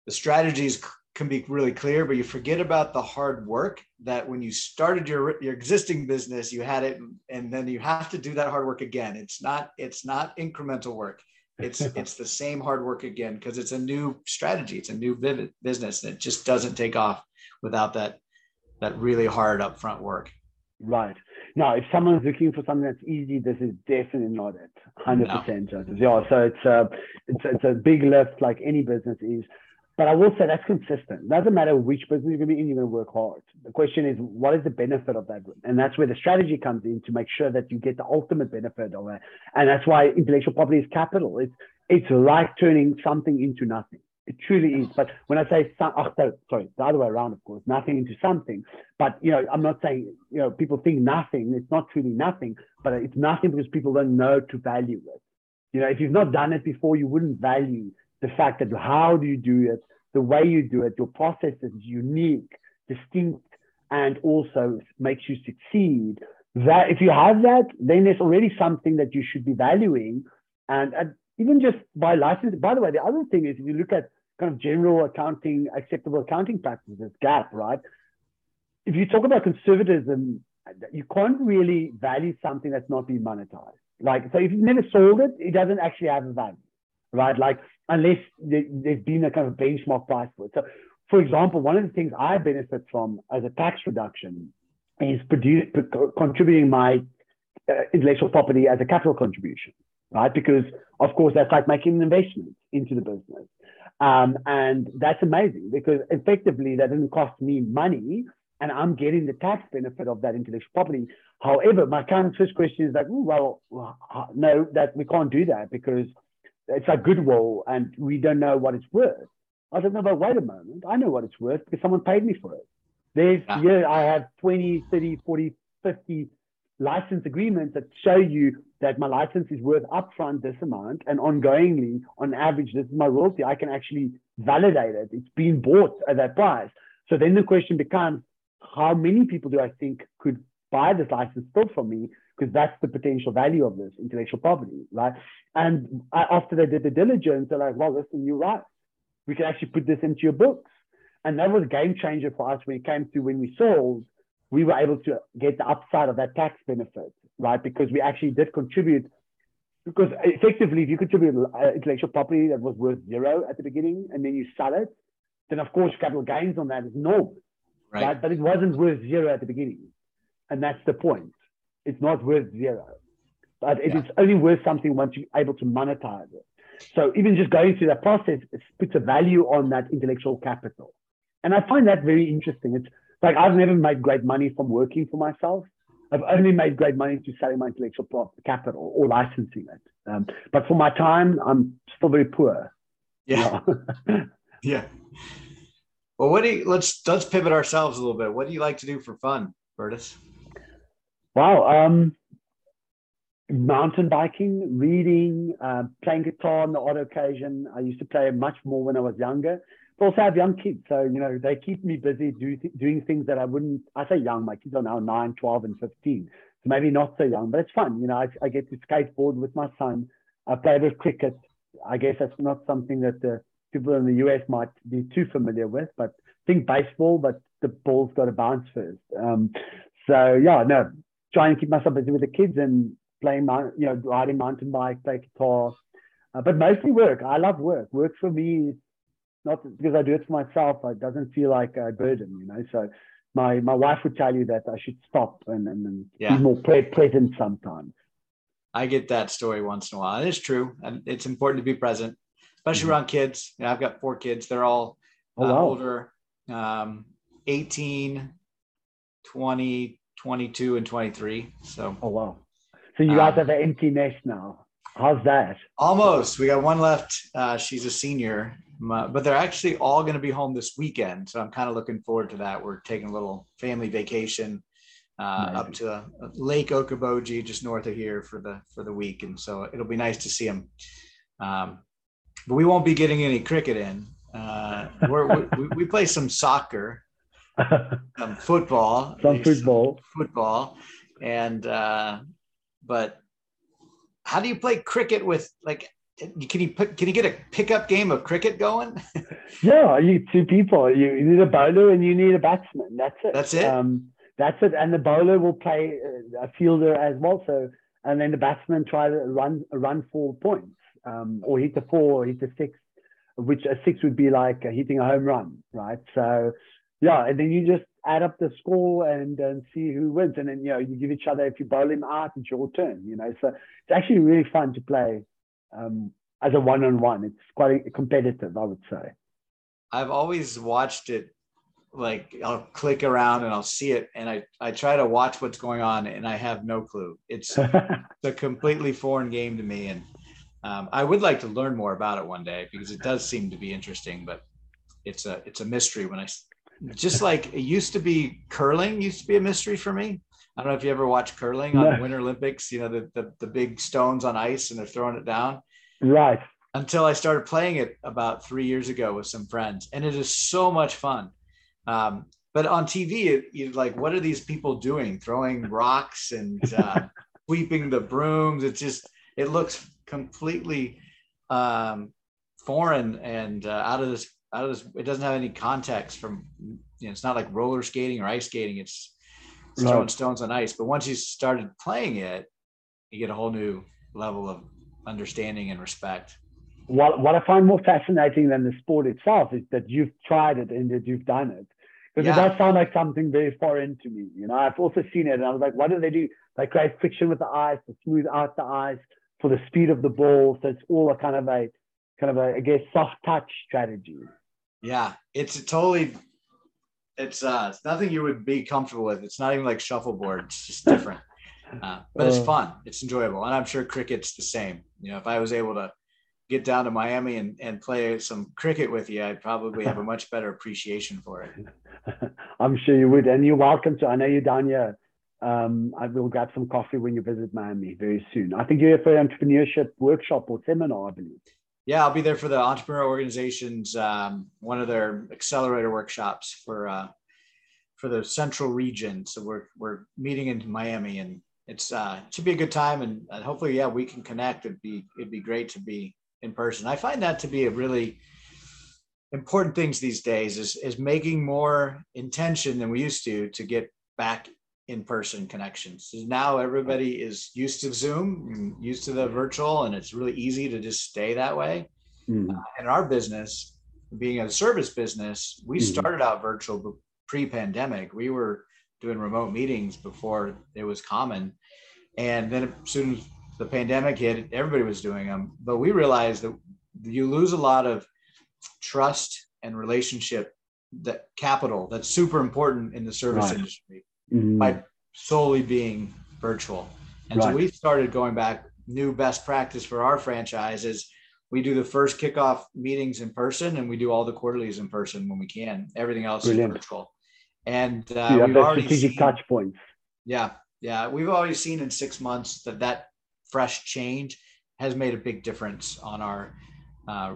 the strategies can be really clear, but you forget about the hard work that when you started your your existing business, you had it, and then you have to do that hard work again. It's not it's not incremental work. It's it's the same hard work again because it's a new strategy. It's a new business, and it just doesn't take off without that that really hard upfront work. Right. Now, if someone's looking for something that's easy, this is definitely not it. Hundred no. percent. Yeah. So it's a it's, it's a big lift, like any business is. But I will say that's consistent. Doesn't matter which business you're going to be in, you're going to work hard. The question is, what is the benefit of that? And that's where the strategy comes in to make sure that you get the ultimate benefit of it. And that's why intellectual property is capital. It's, it's like turning something into nothing. It truly is. But when I say, oh, sorry, the other way around, of course, nothing into something. But, you know, I'm not saying, you know, people think nothing. It's not truly nothing, but it's nothing because people don't know to value it. You know, if you've not done it before, you wouldn't value the fact that how do you do it, the way you do it, your process is unique, distinct, and also makes you succeed. That if you have that, then there's already something that you should be valuing. And, and even just by license, by the way, the other thing is if you look at kind of general accounting, acceptable accounting practices, GAAP, right? If you talk about conservatism, you can't really value something that's not being monetized. Like, so if you've never sold it, it doesn't actually have a value, right? Like, unless there's been a kind of benchmark price for it. So, for example, one of the things I benefit from as a tax reduction is produce, contributing my uh, intellectual property as a capital contribution, right? Because, of course, that's like making an investment into the business. Um, and that's amazing because effectively that doesn't cost me money and I'm getting the tax benefit of that intellectual property. However, my current first question is like, well, no, that we can't do that because it's a goodwill and we don't know what it's worth. I said, no, but wait a moment. I know what it's worth because someone paid me for it. There's, yeah, yeah I have 20, 30, 40, 50 license agreements that show you that my license is worth upfront this amount and ongoingly, on average, this is my royalty. I can actually validate it. It's been bought at that price. So then the question becomes, how many people do I think could buy this license still from me? Because that's the potential value of this intellectual property, right? And I, after they did the diligence, they're like, well, listen, you're right. We can actually put this into your books. And that was a game changer for us when it came to when we sold, we were able to get the upside of that tax benefit, right? Because we actually did contribute. Because effectively, if you contribute uh, intellectual property that was worth zero at the beginning and then you sell it, then of course capital gains on that is normal, right? right? But it wasn't worth zero at the beginning. And that's the point. It's not worth zero but it yeah. is only worth something once you're able to monetize it. So even just going through that process puts a value on that intellectual capital. And I find that very interesting. It's like I've never made great money from working for myself. I've only made great money to selling my intellectual capital or licensing it. Um, but for my time, I'm still very poor. Yeah. yeah. Well, what do you, let's let's pivot ourselves a little bit. What do you like to do for fun, Bertus? Wow. Um, mountain biking, reading, uh, playing guitar on the odd occasion. I used to play much more when I was younger. But also I have young kids, so you know they keep me busy do, doing things that I wouldn't. I say young, my kids are now 9, 12, and 15, so maybe not so young, but it's fun. You know, I, I get to skateboard with my son. I play with cricket. I guess that's not something that the people in the US might be too familiar with, but think baseball, but the ball's got to bounce first. Um, so yeah, no, try to keep myself busy with the kids and playing, my you know, riding mountain bike, play guitar, uh, but mostly work. I love work. Work for me, not because I do it for myself. It doesn't feel like a burden, you know. So my my wife would tell you that I should stop and and, and yeah. be more pre- present sometimes. I get that story once in a while. It is true, and it's important to be present, especially mm-hmm. around kids. You know, I've got four kids. They're all oh, uh, wow. older, um, 18, 20, 22, and 23. So, oh wow. So you guys um, have an empty nest now. How's that? Almost. We got one left. Uh, she's a senior, but they're actually all going to be home this weekend. So I'm kind of looking forward to that. We're taking a little family vacation uh, up to uh, Lake Okoboji, just north of here, for the for the week, and so it'll be nice to see them. Um, but we won't be getting any cricket in. Uh, we we play some soccer, some football, some football, football, and uh, but how do you play cricket with like can you put can you get a pickup game of cricket going? Yeah you two people. You, you, need a bowler and you need a batsman. That's it. That's it? Um, that's it. And the bowler will play a fielder as well. So and then the batsman try to run run for points um, or hit the four or hit the six which a six would be like hitting a home run right? So yeah and then you just add up the score and, and see who wins. And then, you know, you give each other, if you bowl him out, it's your turn, you know. So it's actually really fun to play um, as a one on one. It's quite competitive, I would say. I've always watched it like I'll click around and I'll see it and I, I try to watch what's going on and I have no clue. It's, it's a completely foreign game to me. And um, I would like to learn more about it one day because it does seem to be interesting, but it's a, it's a mystery when I, just like it used to be curling used to be a mystery for me. I don't know if you ever watch curling on no. Winter Olympics, you know, the, the, the big stones on ice and they're throwing it down. Right. Until I started playing it about three years ago with some friends. And it is so much fun um, but on TV, it, you like, what are these people doing? Throwing rocks and uh, sweeping the brooms. It just it looks completely um, foreign and uh, out of this out of this. It doesn't have any context from. You know, it's not like roller skating or ice skating. It's, it's throwing stones on ice. But once you started playing it, you get a whole new level of understanding and respect what, what I find more fascinating than the sport itself is that you've tried it and that you've done it. Because yeah. it does sound like something very foreign to me. You know, I've also seen it and I was like, what do they do? They create friction with the ice to smooth out the ice for the speed of the ball. So it's all a kind of a kind of a I guess soft touch strategy. Yeah, it's totally it's uh it's nothing you would be comfortable with. It's not even like shuffleboard, it's just different. Uh, but it's uh. fun, it's enjoyable. And I'm sure cricket's the same. You know, if I was able to get down to Miami and, and play some cricket with you, I'd probably have a much better appreciation for it. I'm sure you would. And you're welcome to, I know you're down here. Um, I will grab some coffee when you visit Miami very soon. I think you're here for an entrepreneurship workshop or seminar, I believe. Yeah, I'll be there for the entrepreneur organizations, um, one of their accelerator workshops for uh, for the central region. So we're we're meeting in Miami, and it's uh, should be a good time, and, and hopefully, yeah, we can connect. It'd be it'd be great to be in person. I find that to be a really important things these days is is making more intention than we used to to get back in person connections. So now everybody is used to Zoom, used to the virtual, and it's really easy to just stay that way. Mm. Uh, in our business, being a service business, we mm. started out virtual pre-pandemic. We were doing remote meetings before it was common, and then as soon as the pandemic hit, everybody was doing them, but we realized that you lose a lot of trust and relationship that capital that's super important in the service right. industry mm-hmm. by solely being virtual. And right. so we started going back new best practice for our franchises. Is we do the first kickoff meetings in person and we do all the quarterlies in person when we can. Everything else Brilliant. is virtual. And uh, we've already strategic seen, touch points. Yeah. Yeah. We've already seen in six months that that fresh change has made a big difference on our uh,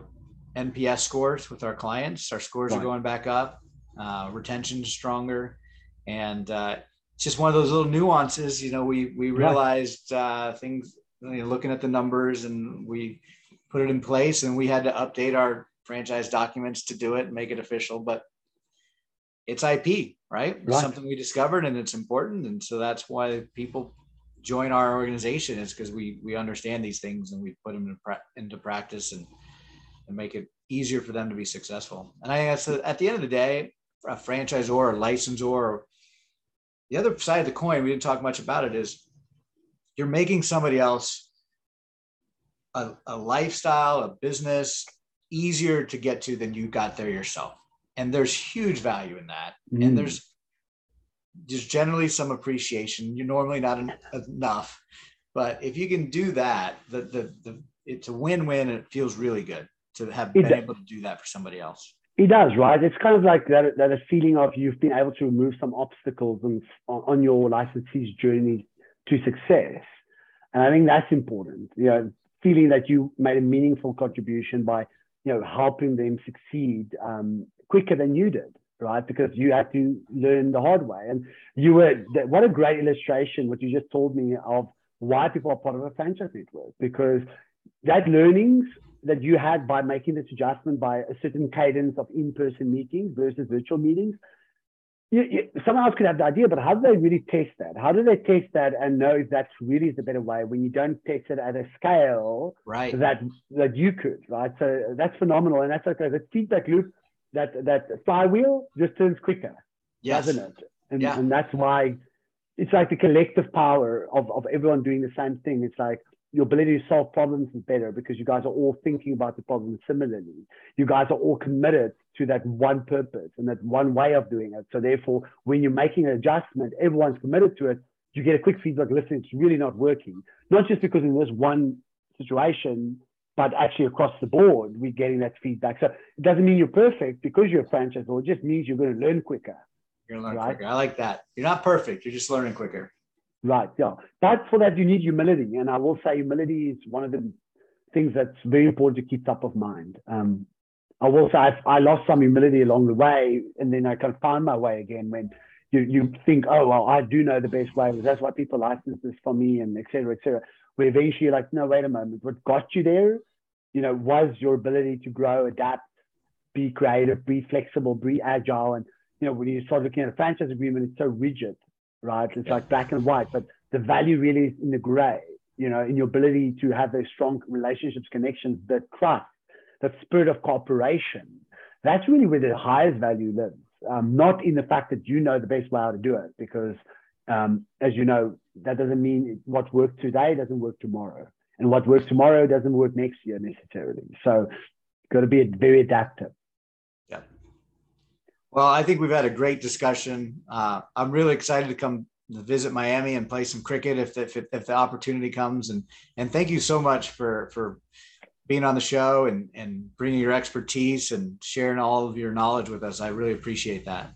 NPS scores with our clients. Our scores right. are going back up, uh, retention is stronger, and uh, it's just one of those little nuances. You know, we we realized uh, things. You know, looking at the numbers, and we put it in place, and we had to update our franchise documents to do it and make it official. But it's IP, right? right. something we discovered, and it's important, and so that's why people join our organization is because we we understand these things and we put them into, pra- into practice and and make it easier for them to be successful. And I guess at the end of the day, a franchisor or licensor, the other side of the coin, we didn't talk much about it, is you're making somebody else a, a lifestyle, a business easier to get to than you got there yourself. And there's huge value in that. Mm. And there's there's generally some appreciation. You're normally not en- enough, but if you can do that, the the, the it's a win-win and it feels really good to have been able to do that for somebody else. It does, right? It's kind of like that, that a feeling of you've been able to remove some obstacles and, on your licensee's journey to success. And I think that's important. You know, feeling that you made a meaningful contribution by, you know, helping them succeed um, quicker than you did right? Because you had to learn the hard way. And you were, what a great illustration, what you just told me of why people are part of a franchise network, because that learnings that you had by making this adjustment by a certain cadence of in-person meetings versus virtual meetings, you, you, someone else could have the idea, but how do they really test that? How do they test that and know if that's really the better way when you don't test it at a scale right. that that you could, right? So that's phenomenal, and that's okay. The feedback loop that that flywheel just turns quicker, yes. doesn't it? And, yeah. and that's why it's like the collective power of, of everyone doing the same thing. It's like your ability to solve problems is better because you guys are all thinking about the problem similarly. You guys are all committed to that one purpose and that one way of doing it. So therefore, when you're making an adjustment, everyone's committed to it. You get a quick feedback. Listen, it's really not working. Not just because in this one situation, but actually across the board, we're getting that feedback. So it doesn't mean you're perfect because you're a franchise, or it just means you're going to learn quicker. You're going to learn right? quicker. I like that. You're not perfect. You're just learning quicker. Right. Yeah. But for that, you need humility. And I will say humility is one of the things that's very important to keep top of mind. Um, I will say I've, i lost some humility along the way, and then I kind of found my way again when you, you think, oh, well, I do know the best way. That's why people license this for me, and et cetera, et cetera. Where eventually like, no, wait a moment. What got you there, you know, was your ability to grow, adapt, be creative, be flexible, be agile. And, you know, when you start looking at a franchise agreement, it's so rigid right? It's like black and white, but the value really is in the gray, you know, in your ability to have those strong relationships, connections, that trust, that spirit of cooperation. That's really where the highest value lives, um, not in the fact that you know the best way how to do it, because um, as you know, that doesn't mean what works today doesn't work tomorrow. And what works tomorrow doesn't work next year necessarily. So, got to be very adaptive. Well, I think we've had a great discussion. Uh, I'm really excited to come visit Miami and play some cricket if, if, if the opportunity comes. And and thank you so much for for being on the show and and bringing your expertise and sharing all of your knowledge with us. I really appreciate that.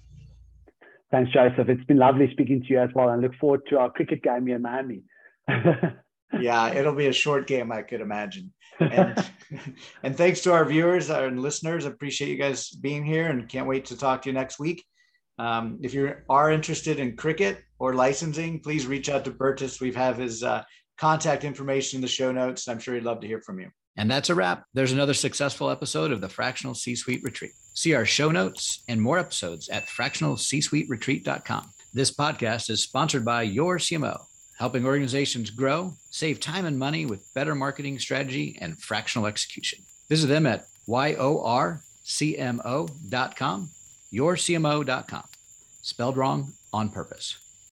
Thanks, Joseph. It's been lovely speaking to you as well. And look forward to our cricket game here in Miami. yeah, it'll be a short game, I could imagine. And, and thanks to our viewers and listeners. Appreciate you guys being here and can't wait to talk to you next week. Um, if you are interested in cricket or licensing, please reach out to Bertus. We have his uh, contact information in the show notes. I'm sure he'd love to hear from you. And that's a wrap. There's another successful episode of the Fractional C Suite Retreat. See our show notes and more episodes at fractionalcsuiteretreat.com. This podcast is sponsored by Your CMO helping organizations grow, save time and money with better marketing strategy and fractional execution. Visit them at yorcmo.com, yourcmo.com, spelled wrong on purpose.